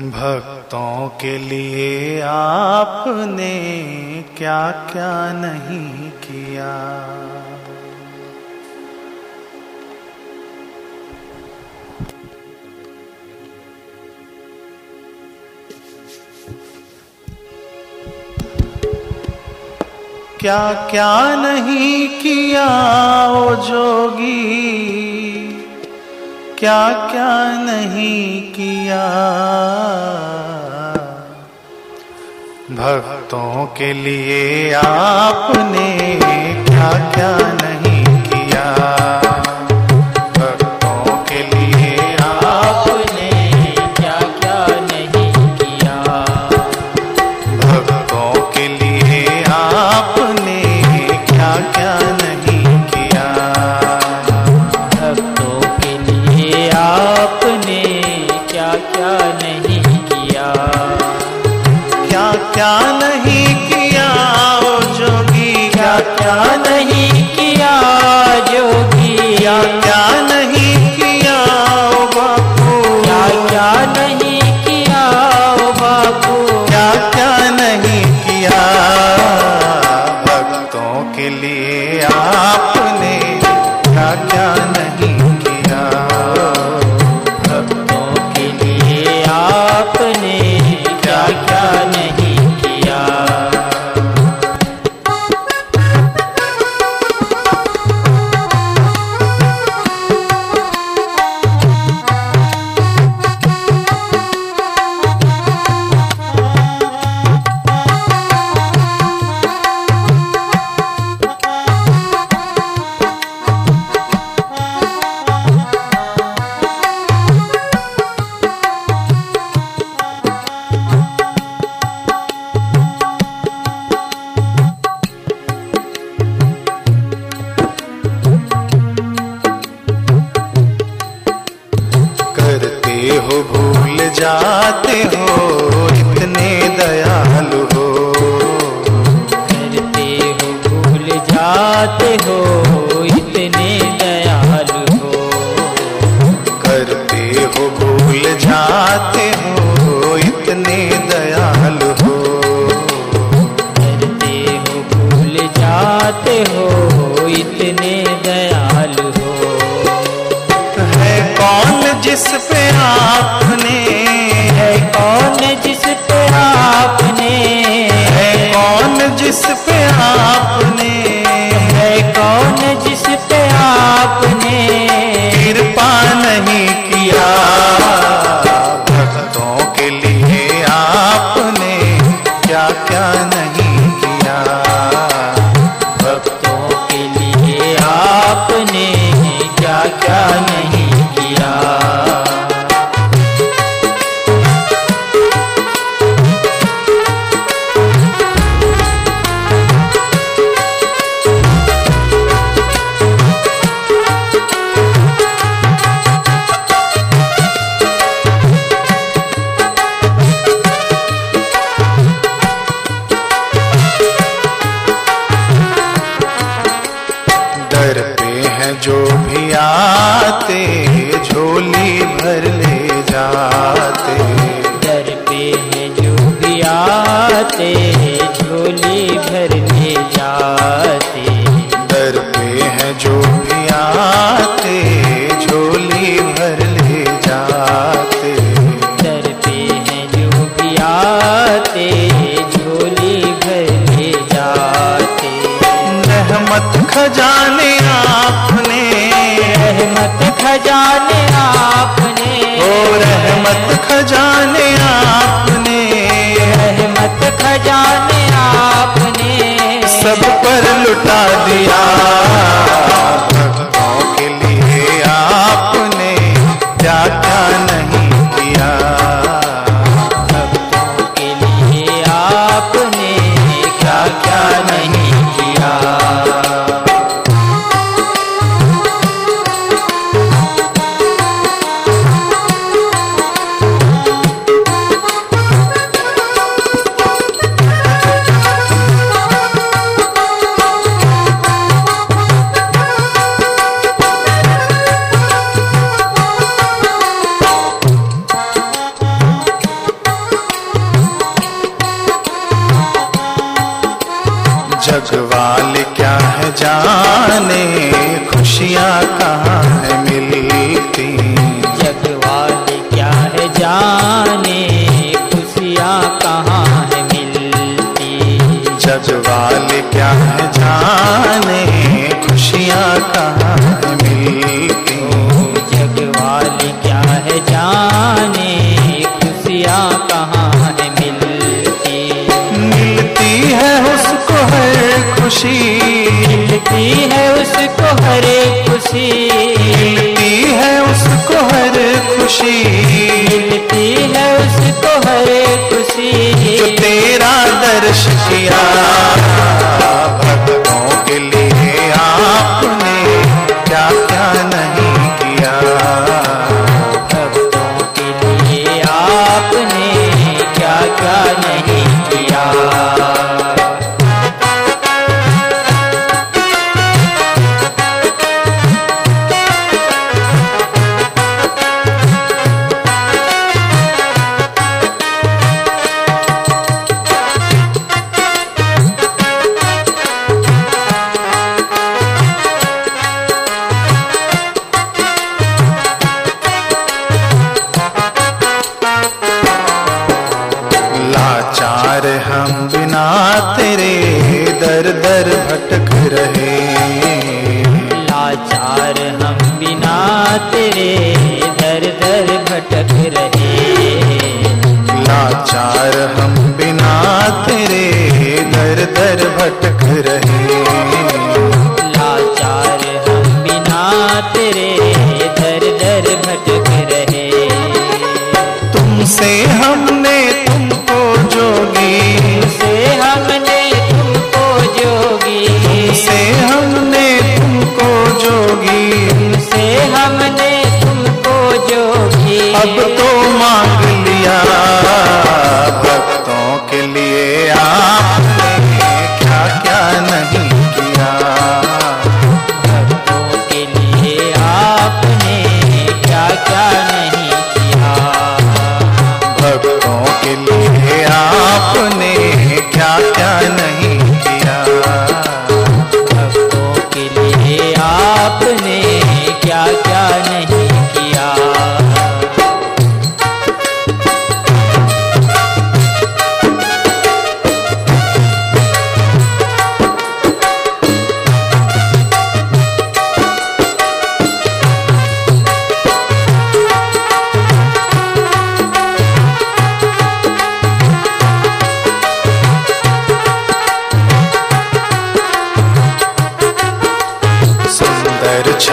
भक्तों के लिए आपने क्या क्या नहीं किया? क्या क्या नहीं किया ओ जोगी? क्या क्या नहीं किया? भक्तों के लिए आपने जाते हो इतने दयालु हो। करते हो भूल जाते हो इतने दयालु हो। करते हो भूल जाते हो इतने दयालु हो। करते हो भूल जाते हो इतने दयालु हो। है कौन जिस पे आपने है। कौन जिस पे आपने है कौन जिस पे आपने है? कौन जिस पे आपने कृपा नहीं किया। भक्तों के लिए आपने क्या क्या नहीं किया। भक्तों के लिए आपने क्या क्या नहीं झोली भर ले जाते। दर पे है जो भी आते झोली भर ले जाते दर पे हैं जो भी आते झोली भर ले जाते। दर पे है जो भी आते झोली भर ले जाते रहमत खजाने आपने। रहमत खजाने रहमत खजाने जाने खुशियाँ कहाँ है मिलती। जजवाल वाले क्या है जाने खुशियाँ कहाँ है मिलती। जग वाले क्या है जाने खुशियाँ कहाँ है मिलती। मिलती है उसको हर खुशी। मिलती है उसको हर खुशी। मिलती है उसको हर खुशी। Yeah. लाचार हम बिना तेरे दर दर भटक रहे। लाचार हम बिना तेरे दर दर भटक रहे। तुमसे हमने तुमको जोगी। से हमने तुमको जोगी। से हमने तुमको जोगी। से हमने तुमको जोगी। अब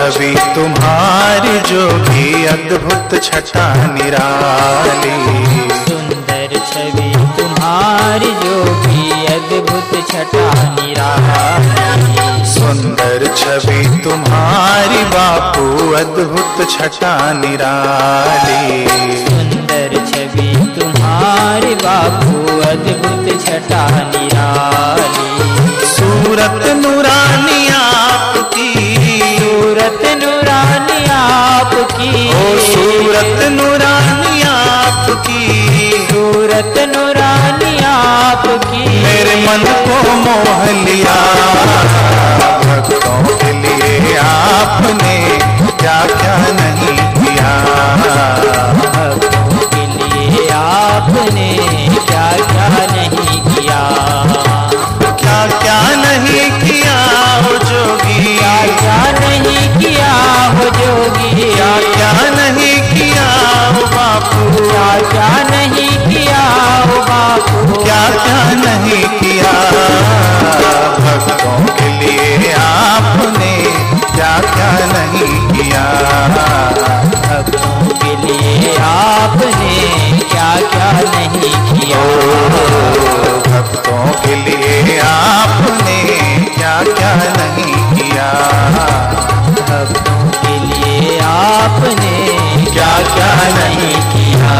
छवि तुम्हारी जो भी अद्भुत छटा निराली। सुंदर छवि तुम्हारी जो भी अद्भुत छटा निराली। सुंदर छवि तुम्हारी बापू अद्भुत छटा निराली। सुंदर छवि तुम्हारे बापू अद्भुत छटा निराली। सूरत नूरानी सूरत नूरानी आपकी। सूरत नूरानी आपकी। मेरे मन को मोह लिया भक्तों के लिए आपने भक्तों के लिए आपने क्या क्या नहीं किया? भक्तों के लिए आपने क्या क्या नहीं किया? भक्तों के लिए आपने क्या क्या नहीं किया? भक्तों के लिए आपने क्या क्या नहीं किया?